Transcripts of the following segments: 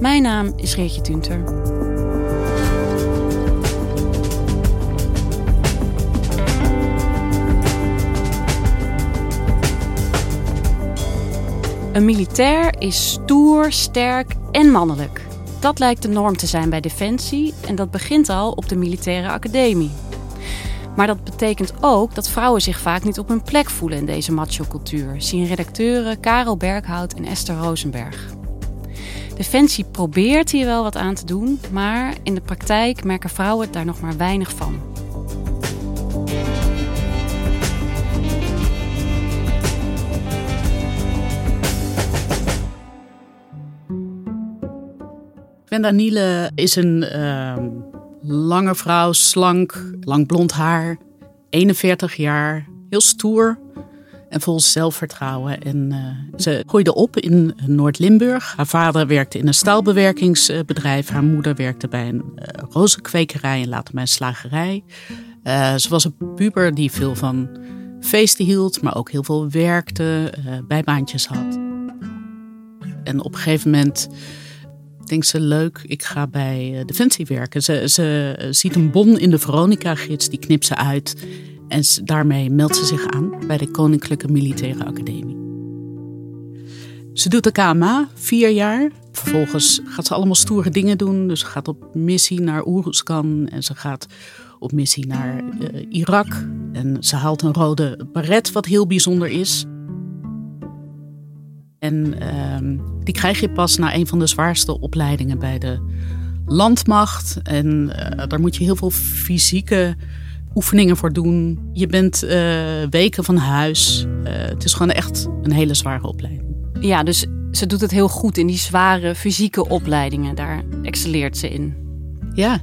Mijn naam is Geertje Tunter. Een militair is stoer, sterk en mannelijk. Dat lijkt de norm te zijn bij Defensie en dat begint al op de militaire academie. Maar dat betekent ook dat vrouwen zich vaak niet op hun plek voelen in deze macho-cultuur, zien redacteuren Karel Berghout en Esther Rosenberg. Defensie probeert hier wel wat aan te doen, maar in de praktijk merken vrouwen daar nog maar weinig van. Gwenda Niele is een uh, lange vrouw, slank, lang blond haar, 41 jaar, heel stoer en vol zelfvertrouwen. En uh, ze groeide op in Noord-Limburg. Haar vader werkte in een staalbewerkingsbedrijf. Haar moeder werkte bij een uh, rozenkwekerij en later bij een slagerij. Uh, ze was een puber die veel van feesten hield, maar ook heel veel werkte, bijbaantjes had. En op een gegeven moment denkt ze leuk, ik ga bij Defensie werken. Ze, ze ziet een bon in de Veronica-gids, die knipt ze uit. En daarmee meldt ze zich aan bij de Koninklijke Militaire Academie. Ze doet de KMA, vier jaar. Vervolgens gaat ze allemaal stoere dingen doen. Dus ze gaat op missie naar Oeruzkan en ze gaat op missie naar uh, Irak. En ze haalt een rode baret, wat heel bijzonder is. En uh, die krijg je pas na een van de zwaarste opleidingen bij de landmacht. En uh, daar moet je heel veel fysieke oefeningen voor doen. Je bent uh, weken van huis. Uh, het is gewoon echt een hele zware opleiding. Ja, dus ze doet het heel goed in die zware fysieke opleidingen. Daar excelleert ze in. Ja,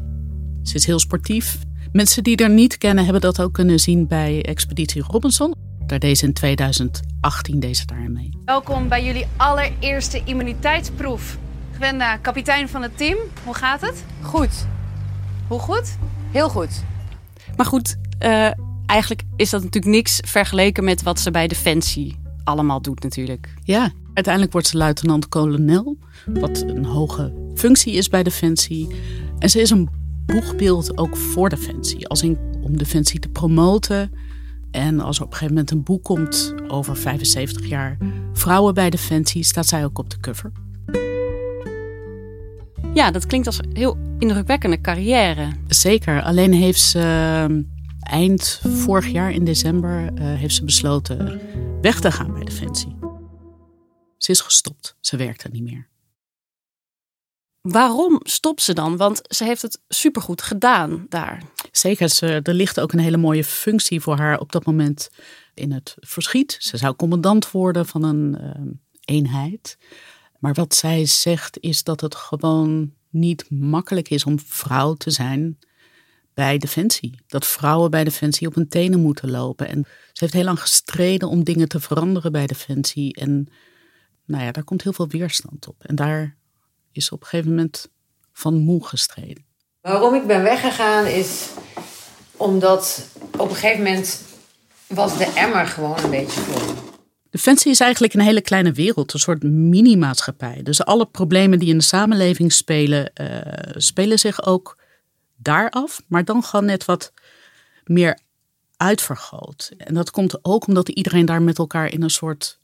ze is heel sportief. Mensen die er niet kennen hebben dat ook kunnen zien bij Expeditie Robinson. Daar deze in 2018 deze daar mee. Welkom bij jullie allereerste immuniteitsproef. Gwenda, kapitein van het team. Hoe gaat het? Goed. Hoe goed? Heel goed. Maar goed, uh, eigenlijk is dat natuurlijk niks vergeleken met wat ze bij Defensie allemaal doet natuurlijk. Ja, uiteindelijk wordt ze luitenant-kolonel, wat een hoge functie is bij Defensie. En ze is een boegbeeld ook voor Defensie, als in om Defensie te promoten. En als er op een gegeven moment een boek komt over 75 jaar vrouwen bij Defensie, staat zij ook op de cover. Ja, dat klinkt als een heel indrukwekkende carrière. Zeker. Alleen heeft ze ehm, eind vorig jaar in december uh, heeft ze besloten weg te gaan bij Defensie. Ze is gestopt. Ze werkte niet meer. Waarom stopt ze dan? Want ze heeft het supergoed gedaan daar. Zeker, ze, er ligt ook een hele mooie functie voor haar op dat moment in het verschiet. Ze zou commandant worden van een uh, eenheid. Maar wat zij zegt is dat het gewoon niet makkelijk is om vrouw te zijn bij Defensie. Dat vrouwen bij Defensie op hun tenen moeten lopen. En ze heeft heel lang gestreden om dingen te veranderen bij Defensie. En nou ja, daar komt heel veel weerstand op. En daar is ze op een gegeven moment van moe gestreden. Waarom ik ben weggegaan is omdat op een gegeven moment was de emmer gewoon een beetje vol. Defensie is eigenlijk een hele kleine wereld, een soort mini-maatschappij. Dus alle problemen die in de samenleving spelen, uh, spelen zich ook daar af, maar dan gewoon net wat meer uitvergroot. En dat komt ook omdat iedereen daar met elkaar in een soort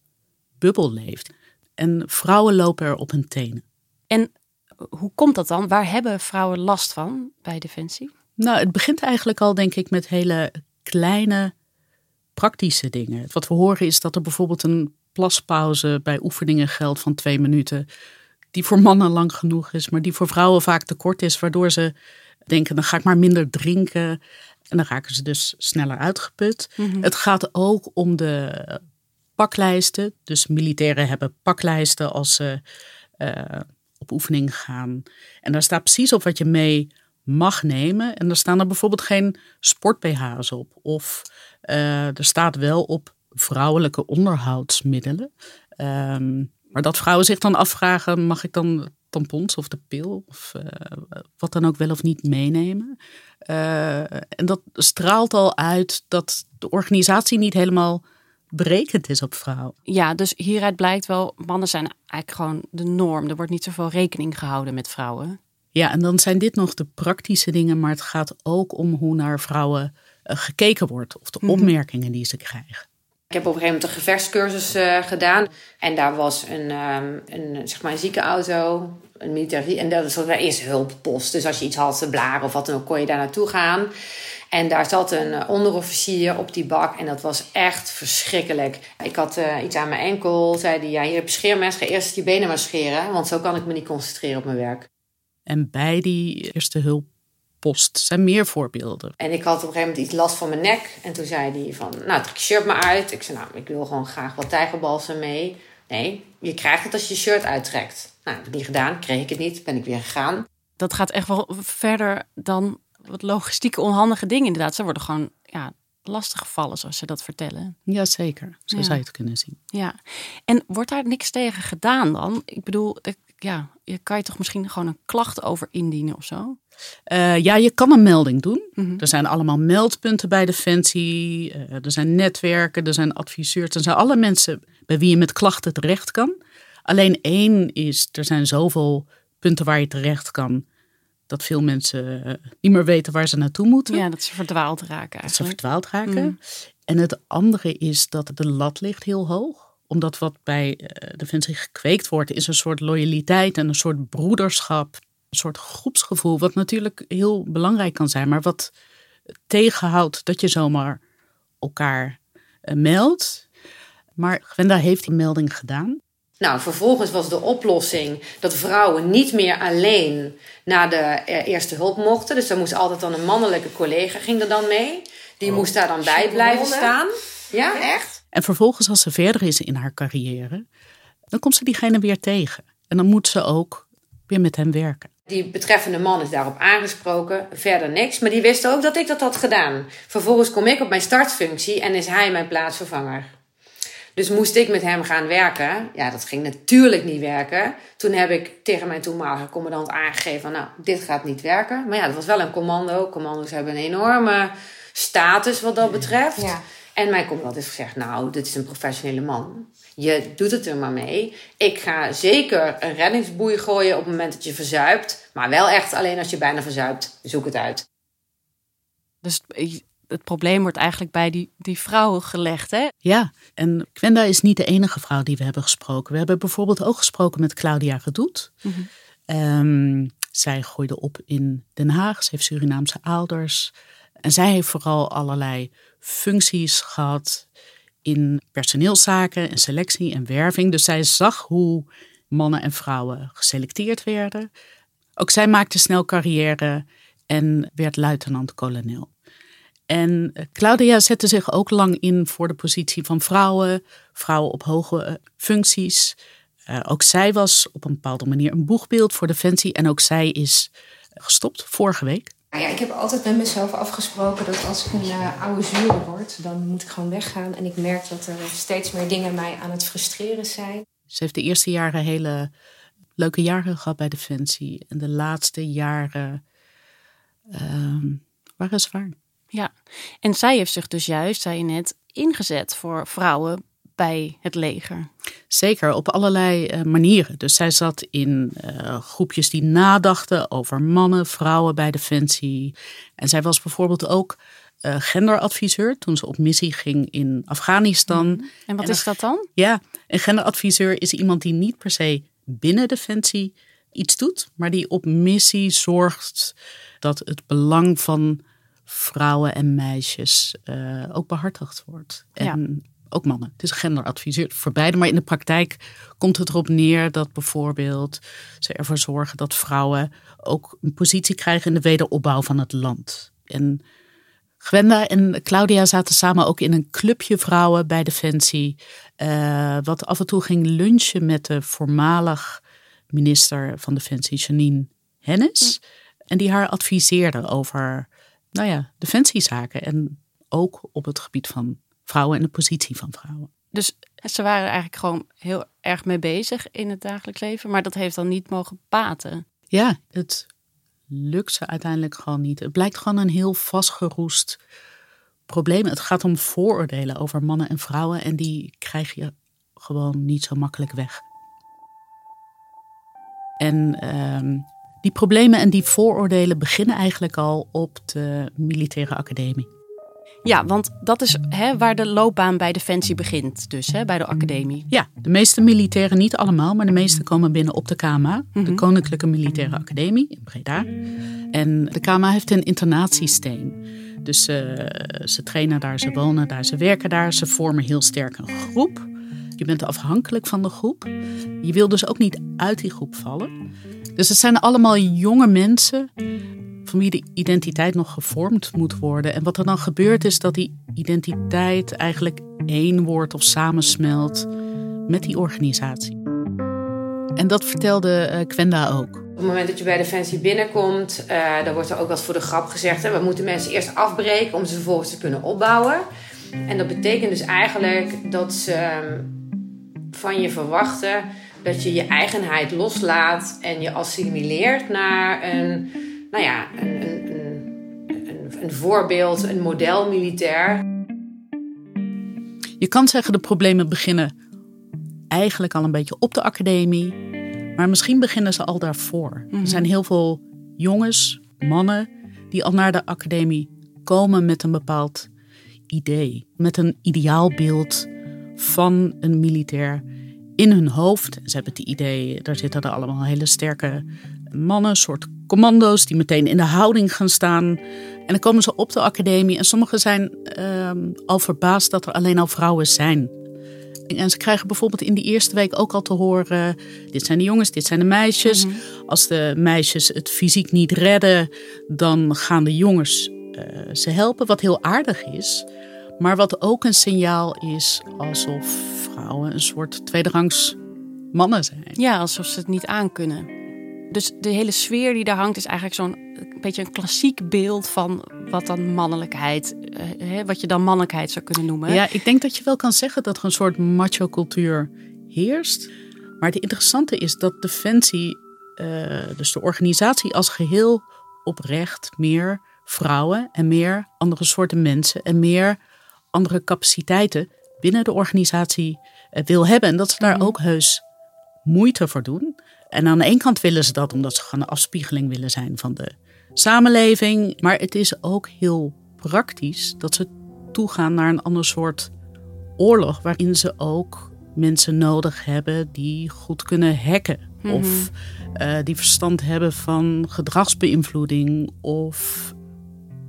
bubbel leeft. En vrouwen lopen er op hun tenen. En hoe komt dat dan? Waar hebben vrouwen last van bij Defensie? Nou, het begint eigenlijk al, denk ik, met hele kleine praktische dingen. Wat we horen is dat er bijvoorbeeld een plaspauze bij oefeningen geldt van twee minuten. Die voor mannen lang genoeg is, maar die voor vrouwen vaak te kort is. Waardoor ze denken, dan ga ik maar minder drinken. En dan raken ze dus sneller uitgeput. Mhm. Het gaat ook om de paklijsten. Dus militairen hebben paklijsten als ze uh, op oefening gaan. En daar staat precies op wat je mee mag nemen. En daar staan er bijvoorbeeld geen sport-BH's op. Of uh, er staat wel op vrouwelijke onderhoudsmiddelen. Um, maar dat vrouwen zich dan afvragen: mag ik dan tampons of de pil of uh, wat dan ook wel of niet meenemen? Uh, en dat straalt al uit dat de organisatie niet helemaal berekend is op vrouwen. Ja, dus hieruit blijkt wel, mannen zijn eigenlijk gewoon de norm. Er wordt niet zoveel rekening gehouden met vrouwen. Ja, en dan zijn dit nog de praktische dingen, maar het gaat ook om hoe naar vrouwen uh, gekeken wordt of de Mhm. opmerkingen die ze krijgen. Ik heb op een gegeven moment een gevechtscursus uh, gedaan. En daar was een, um, een, zeg maar een ziekenauto, een militair... En dat was een eerste hulppost. Dus als je iets had, blaren of wat dan ook, kon je daar naartoe gaan. En daar zat een uh, onderofficier op die bak. En dat was echt verschrikkelijk. Ik had uh, iets aan mijn enkel. Zei die, ja, hier heb je scheermes. Ga eerst je benen maar scheren. Want zo kan ik me niet concentreren op mijn werk. En bij die eerste hulp post zijn meer voorbeelden. En ik had op een gegeven moment iets last van mijn nek. En toen zei hij van, nou trek je shirt maar uit. Ik zei, nou ik wil gewoon graag wat tijgerbalsem mee. Nee, je krijgt het als je je shirt uittrekt. Nou, heb ik niet gedaan, kreeg ik het niet, ben ik weer gegaan. Dat gaat echt wel verder dan wat logistieke onhandige dingen inderdaad. Ze worden gewoon ja, lastig gevallen zoals ze dat vertellen. Jazeker, zo Ja. zou je het kunnen zien. Ja, en wordt daar niks tegen gedaan dan? Ik bedoel, ik- ja, je kan je toch misschien gewoon een klacht over indienen of zo? Eh, ja, je kan een melding doen. Mhm. Er zijn allemaal meldpunten bij Defensie. eh, er zijn netwerken, er zijn adviseurs. Er zijn alle mensen bij wie je met klachten terecht kan. Alleen één is, er zijn zoveel punten waar je terecht kan... dat veel mensen eh, niet meer weten waar ze naartoe moeten. Ja, dat ze verdwaald raken dat ze eigenlijk. verdwaald raken. Mm. En het andere is dat de lat ligt heel hoog. Omdat wat bij eh, Defensie gekweekt wordt, is een soort loyaliteit en een soort broederschap. Een soort groepsgevoel, wat natuurlijk heel belangrijk kan zijn, maar wat tegenhoudt dat je zomaar elkaar eh, meldt. Maar Gwenda heeft die melding gedaan. Nou, vervolgens was de oplossing dat vrouwen niet meer alleen naar de eh, eerste hulp mochten. Dus daar moest altijd dan een mannelijke collega ging er dan mee. Die moest daar dan bij blijven staan. Ja, echt? En vervolgens, als ze verder is in haar carrière, dan komt ze diegene weer tegen. En dan moet ze ook weer met hem werken. Die betreffende man is daarop aangesproken, verder niks. Maar die wist ook dat ik dat had gedaan. Vervolgens kom ik op mijn startfunctie en is hij mijn plaatsvervanger. Dus moest ik met hem gaan werken. Ja, dat ging natuurlijk niet werken. Toen heb ik tegen mijn toenmalige commandant aangegeven: Nou, dit gaat niet werken. Maar ja, dat was wel een commando. Commando's hebben een enorme status wat dat betreft. Ja. En mijn commandant heeft gezegd: Nou, dit is een professionele man. Je doet het er maar mee. Ik ga zeker een reddingsboei gooien op het moment dat je verzuipt. Maar wel echt alleen als je bijna verzuipt. Zoek het uit. Dus het probleem wordt eigenlijk bij die, die vrouwen gelegd, hè? Ja, en Gwenda is niet de enige vrouw die we hebben gesproken. We hebben bijvoorbeeld ook gesproken met Claudia Redoet. Mhm. Ehm, zij groeide op in Den Haag. Ze heeft Surinaamse ouders. En zij heeft vooral allerlei functies gehad in personeelszaken en selectie en werving. Dus zij zag hoe mannen en vrouwen geselecteerd werden. Ook zij maakte snel carrière en werd luitenant-kolonel. En eh, Claudia zette zich ook lang in voor de positie van vrouwen, vrouwen op hoge eh, functies. Eh, ook zij was op een bepaalde manier een boegbeeld voor Defensie en ook zij is gestopt vorige week. Nou ja, ik heb altijd met mezelf afgesproken dat als ik een eh, oude zure word, dan moet ik gewoon weggaan. En ik merk dat er steeds meer dingen mij aan het frustreren zijn. Ze heeft de eerste jaren hele leuke jaren gehad bij Defensie. En de laatste jaren ehm, waren zwaar. Ja, en zij heeft zich dus juist, zei je net, ingezet voor vrouwen bij het leger. Zeker, op allerlei eh, manieren. Dus zij zat in eh, groepjes die nadachten over mannen, vrouwen bij Defensie. En zij was bijvoorbeeld ook eh, genderadviseur toen ze op missie ging in Afghanistan. En wat En is dat dan? Ja, een genderadviseur is iemand die niet per se binnen Defensie iets doet, maar die op missie zorgt dat het belang van vrouwen en meisjes uh, ook behartigd wordt. En ook mannen. Het is genderadviseerd voor beide. Maar in de praktijk komt het erop neer dat bijvoorbeeld ze ervoor zorgen dat vrouwen ook een positie krijgen in de wederopbouw van het land. En Gwenda en Claudia zaten samen ook in een clubje vrouwen bij Defensie. Uh, wat af en toe ging lunchen met de voormalig minister van Defensie, Janine Hennis. En die haar adviseerde over nou ja, defensiezaken. En ook op het gebied van vrouwen en de positie van vrouwen. Dus ze waren eigenlijk gewoon heel erg mee bezig in het dagelijks leven, maar dat heeft dan niet mogen baten. Ja, het lukt ze uiteindelijk gewoon niet. Het blijkt gewoon een heel vastgeroest probleem. Het gaat om vooroordelen over mannen en vrouwen en die krijg je gewoon niet zo makkelijk weg. En ehm, die problemen en die vooroordelen beginnen eigenlijk al op de militaire academie. Ja, want dat is hè, waar de loopbaan bij Defensie begint, dus hè, bij de academie. Ja, de meeste militairen, niet allemaal, maar de meeste komen binnen op de KMA, de mhm. Koninklijke Militaire Academie in Breda. En de KMA heeft een internatiesysteem. Dus uh, ze trainen daar, ze wonen daar, ze werken daar, ze vormen heel sterk een groep. Je bent afhankelijk van de groep. Je wil dus ook niet uit die groep vallen. Dus het zijn allemaal jonge mensen van wie de identiteit nog gevormd moet worden. En wat er dan gebeurt is dat die identiteit eigenlijk één wordt of samensmelt met die organisatie. En dat vertelde uh, Kwenda ook. Op het moment dat je bij Defensie binnenkomt, uh, dan wordt er ook wat voor de grap gezegd. Hè, we moeten mensen eerst afbreken om ze vervolgens te kunnen opbouwen. En dat betekent dus eigenlijk dat ze ehm, van je verwachten dat je je eigenheid loslaat en je assimileert naar een nou ja, een, een, een, een voorbeeld, een model militair. Je kan zeggen de problemen beginnen eigenlijk al een beetje op de academie. Maar misschien beginnen ze al daarvoor. Er mhm. zijn heel veel jongens, mannen, die al naar de academie komen met een bepaald idee. Met een ideaalbeeld van een militair in hun hoofd. Ze hebben het idee, daar zitten er allemaal hele sterke mannen, soort commando's die meteen in de houding gaan staan. En dan komen ze op de academie en sommigen zijn uh, al verbaasd dat er alleen al vrouwen zijn. En ze krijgen bijvoorbeeld in die eerste week ook al te horen: dit zijn de jongens, dit zijn de meisjes. Mhm. Als de meisjes het fysiek niet redden, dan gaan de jongens uh, ze helpen, wat heel aardig is. Maar wat ook een signaal is alsof vrouwen een soort tweederangs mannen zijn. Ja, alsof ze het niet aankunnen. Dus de hele sfeer die daar hangt is eigenlijk zo'n beetje een klassiek beeld van wat dan mannelijkheid, uh, wat je dan mannelijkheid zou kunnen noemen. Ja, ik denk dat je wel kan zeggen dat er een soort macho-cultuur heerst. Maar het interessante is dat Defensie, uh, dus de organisatie als geheel, oprecht meer vrouwen en meer andere soorten mensen en meer andere capaciteiten binnen de organisatie uh, wil hebben. En dat ze daar mhm. ook heus moeite voor doen. En aan de ene kant willen ze dat omdat ze gewoon een afspiegeling willen zijn van de samenleving. Maar het is ook heel praktisch dat ze toegaan naar een ander soort oorlog. Waarin ze ook mensen nodig hebben die goed kunnen hacken. Mhm. Of uh, die verstand hebben van gedragsbeïnvloeding. Of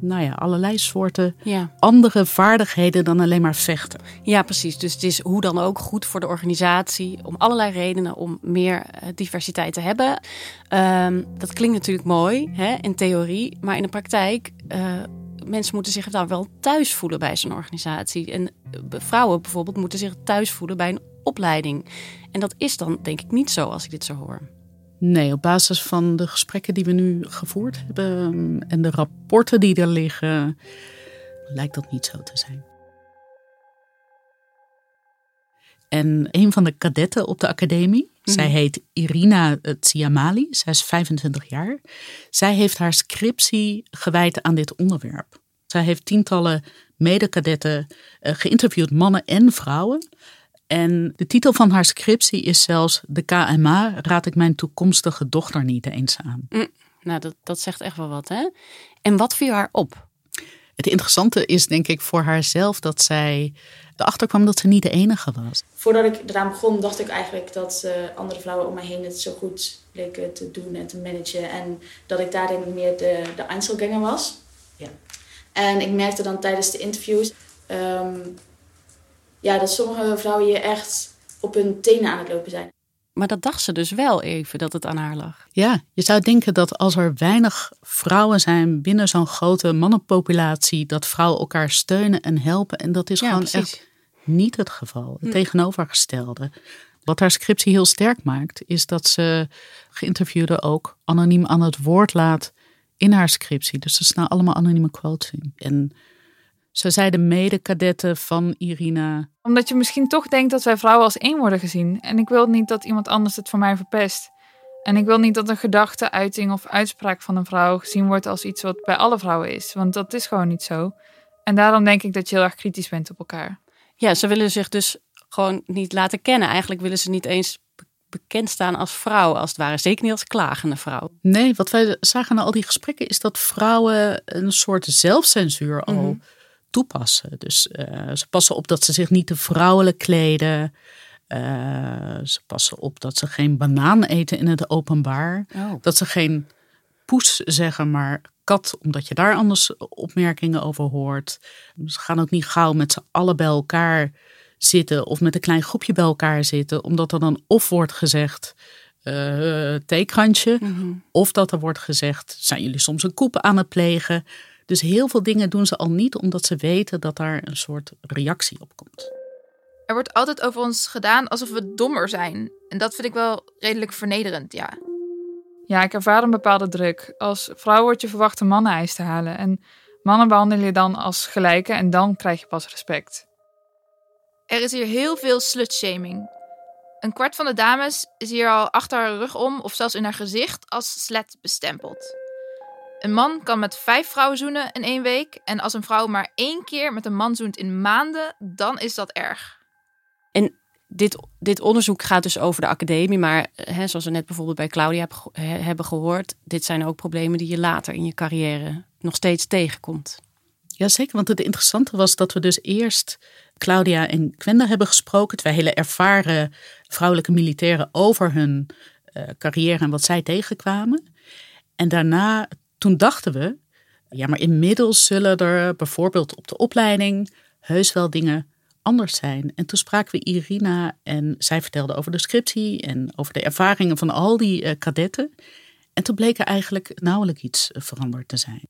nou ja, allerlei soorten andere vaardigheden dan alleen maar vechten. Ja, precies. Dus het is hoe dan ook goed voor de organisatie om allerlei redenen om meer eh, diversiteit te hebben. Um, dat klinkt natuurlijk mooi hè, in theorie, maar in de praktijk. Uh, mensen moeten zich dan wel thuis voelen bij zo'n organisatie. En eh, vrouwen bijvoorbeeld moeten zich thuis voelen bij een opleiding. En dat is dan denk ik niet zo als ik dit zo hoor. Nee, op basis van de gesprekken die we nu gevoerd hebben mm, en de rapporten die er liggen, lijkt dat niet zo te zijn. En een van de kadetten op de academie, mhm. zij heet Irina Tsiamali, zij is 25 jaar. Zij heeft haar scriptie gewijd aan dit onderwerp. Zij heeft tientallen medekadetten uh, geïnterviewd, mannen en vrouwen. En de titel van haar scriptie is zelfs De KMA raad ik mijn toekomstige dochter niet eens aan. Mm, nou, dat, dat zegt echt wel wat, hè? En wat viel haar op? Het interessante is denk ik voor haarzelf dat zij erachter kwam dat ze niet de enige was. Voordat ik eraan begon, dacht ik eigenlijk dat uh, andere vrouwen om mij heen het zo goed bleken te doen en te managen. En dat ik daarin meer de, de Einzelganger was. Ja. En ik merkte dan tijdens de interviews ehm, ja, dat sommige vrouwen hier echt op hun tenen aan het lopen zijn. Maar dat dacht ze dus wel even, dat het aan haar lag. Ja, je zou denken dat als er weinig vrouwen zijn binnen zo'n grote mannenpopulatie, dat vrouwen elkaar steunen en helpen. En dat is gewoon echt niet het geval. Het hm. tegenovergestelde. Wat haar scriptie heel sterk maakt, is dat ze geïnterviewden ook anoniem aan het woord laat in haar scriptie. Dus er staan allemaal anonieme quotes in. En ze zei de mede van Irina. Omdat je misschien toch denkt dat wij vrouwen als één worden gezien. En ik wil niet dat iemand anders het voor mij verpest. En ik wil niet dat een gedachte, uiting of uitspraak van een vrouw gezien wordt als iets wat bij alle vrouwen is. Want dat is gewoon niet zo. En daarom denk ik dat je heel erg kritisch bent op elkaar. Ja, ze willen zich dus gewoon niet laten kennen. Eigenlijk willen ze niet eens bekend staan als vrouw, als het ware. Zeker niet als klagende vrouw. Nee, wat wij zagen na al die gesprekken is dat vrouwen een soort zelfcensuur al mhm. Toepassen. Dus uh, ze passen op dat ze zich niet te vrouwelijk kleden. Uh, ze passen op dat ze geen banaan eten in het openbaar. Oh. Dat ze geen poes zeggen, maar kat, omdat je daar anders opmerkingen over hoort. Ze gaan ook niet gauw met z'n allen bij elkaar zitten of met een klein groepje bij elkaar zitten, omdat er dan of wordt gezegd uh, theekrantje, mhm. of dat er wordt gezegd, zijn jullie soms een koep aan het plegen? Dus heel veel dingen doen ze al niet omdat ze weten dat daar een soort reactie op komt. Er wordt altijd over ons gedaan alsof we dommer zijn. En dat vind ik wel redelijk vernederend, ja. Ja, ik ervaar een bepaalde druk. Als vrouw wordt je verwacht een manneneis te halen. En mannen behandelen je dan als gelijke en dan krijg je pas respect. Er is hier heel veel slutshaming. Een kwart van de dames is hier al achter haar rug om of zelfs in haar gezicht als slet bestempeld. Een man kan met vijf vrouwen zoenen in één week. En als een vrouw maar één keer met een man zoent in maanden, dan is dat erg. En dit, dit onderzoek gaat dus over de academie. Maar hè, zoals we net bijvoorbeeld bij Claudia hebben gehoord, dit zijn ook problemen die je later in je carrière nog steeds tegenkomt. Jazeker, want het interessante was dat we dus eerst Claudia en Quenda hebben gesproken. Twee hele ervaren vrouwelijke militairen over hun uh, carrière en wat zij tegenkwamen. En daarna, toen dachten we, ja, maar inmiddels zullen er bijvoorbeeld op de opleiding heus wel dingen anders zijn. En toen spraken we Irina en zij vertelde over de scriptie en over de ervaringen van al die uh, kadetten. En toen bleek er eigenlijk nauwelijks iets veranderd te zijn.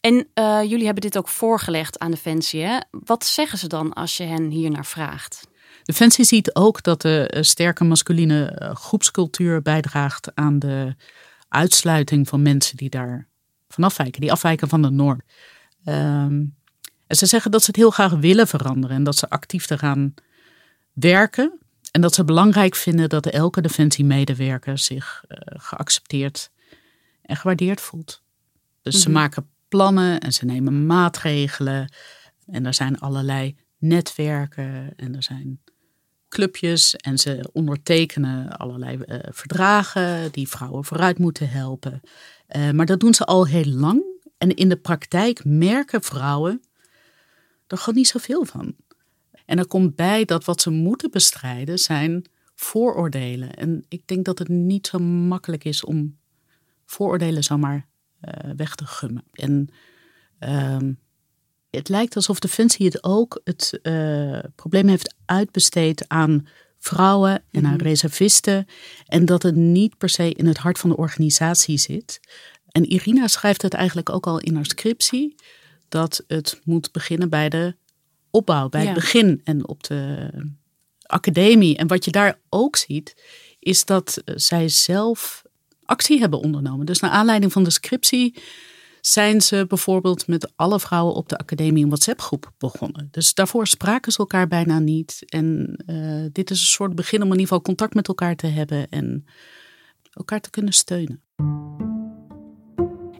En uh, jullie hebben dit ook voorgelegd aan Defensie. Hè? Wat zeggen ze dan als je hen hier naar vraagt? Defensie ziet ook dat de eh, sterke masculine eh, groepscultuur bijdraagt aan de uitsluiting van mensen die daar van afwijken, die afwijken van de norm. Um, en ze zeggen dat ze het heel graag willen veranderen en dat ze actief eraan werken. En dat ze belangrijk vinden dat elke defensiemedewerker zich uh, geaccepteerd en gewaardeerd voelt. Dus ze mhm. maken plannen en ze nemen maatregelen. En er zijn allerlei netwerken en er zijn clubjes en ze ondertekenen allerlei uh, verdragen die vrouwen vooruit moeten helpen. Uh, maar dat doen ze al heel lang. En in de praktijk merken vrouwen er gewoon niet zoveel van. En er komt bij dat wat ze moeten bestrijden zijn vooroordelen. En ik denk dat het niet zo makkelijk is om vooroordelen zomaar uh, weg te gummen. En um, het lijkt alsof Defensie het ook het uh, probleem heeft uitbesteed aan vrouwen en aan mhm. reservisten. En dat het niet per se in het hart van de organisatie zit. En Irina schrijft het eigenlijk ook al in haar scriptie. Dat het moet beginnen bij de opbouw, bij het begin en op de academie. En wat je daar ook ziet, is dat zij zelf actie hebben ondernomen. Dus naar aanleiding van de scriptie zijn ze bijvoorbeeld met alle vrouwen op de academie een WhatsApp-groep begonnen. Dus daarvoor spraken ze elkaar bijna niet. En uh, dit is een soort begin om in ieder geval contact met elkaar te hebben en elkaar te kunnen steunen.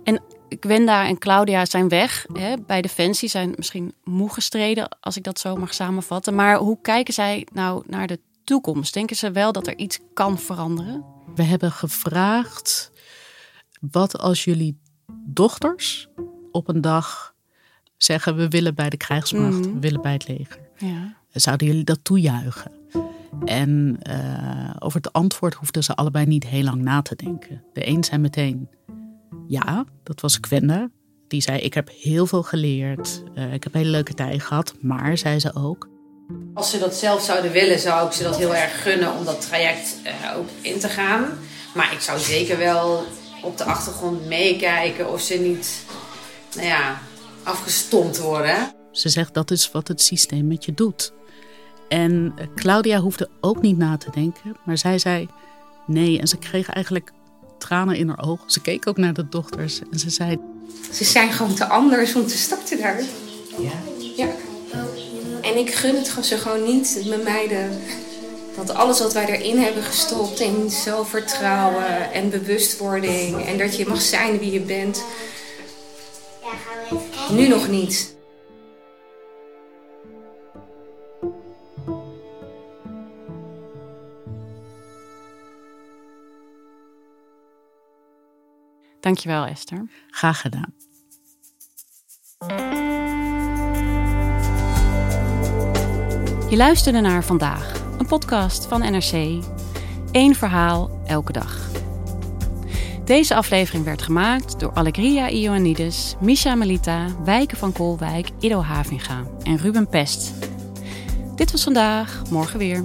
En Gwenda en Claudia zijn weg hè, bij Defensie, zijn misschien moe gestreden, als ik dat zo mag samenvatten. Maar hoe kijken zij nou naar de toekomst? Denken ze wel dat er iets kan veranderen? We hebben gevraagd: wat als jullie dochters op een dag zeggen: we willen bij de krijgsmacht, mhm. we willen bij het leger? Ja. Zouden jullie dat toejuichen? En uh, over het antwoord hoefden ze allebei niet heel lang na te denken. De een zei meteen ja, dat was Gwenda. Die zei: Ik heb heel veel geleerd. Uh, ik heb een hele leuke tijd gehad. Maar, zei ze ook. Als ze dat zelf zouden willen, zou ik ze dat heel erg gunnen om dat traject uh, ook in te gaan. Maar ik zou zeker wel op de achtergrond meekijken of ze niet, nou ja, afgestompt worden. Ze zegt dat is wat het systeem met je doet. En Claudia hoefde ook niet na te denken, maar zij zei nee. En ze kreeg eigenlijk tranen in haar ogen. Ze keek ook naar de dochters en ze zei... Ze zijn gewoon te anders om te starten daar. Ja. Ja. En ik gun het ze gewoon niet, mijn meiden. Want alles wat wij erin hebben gestopt in zelfvertrouwen en bewustwording... en dat je mag zijn wie je bent... Nu nog niet. Dankjewel, Esther. Graag gedaan. Je luisterde naar Vandaag, podcast van NRC. Eén verhaal elke dag. Deze aflevering werd gemaakt door Allegria Ioannidis, Misha Melita, Wijken van Koolwijk, Ido Havinga en Ruben Pest. Dit was vandaag, morgen weer.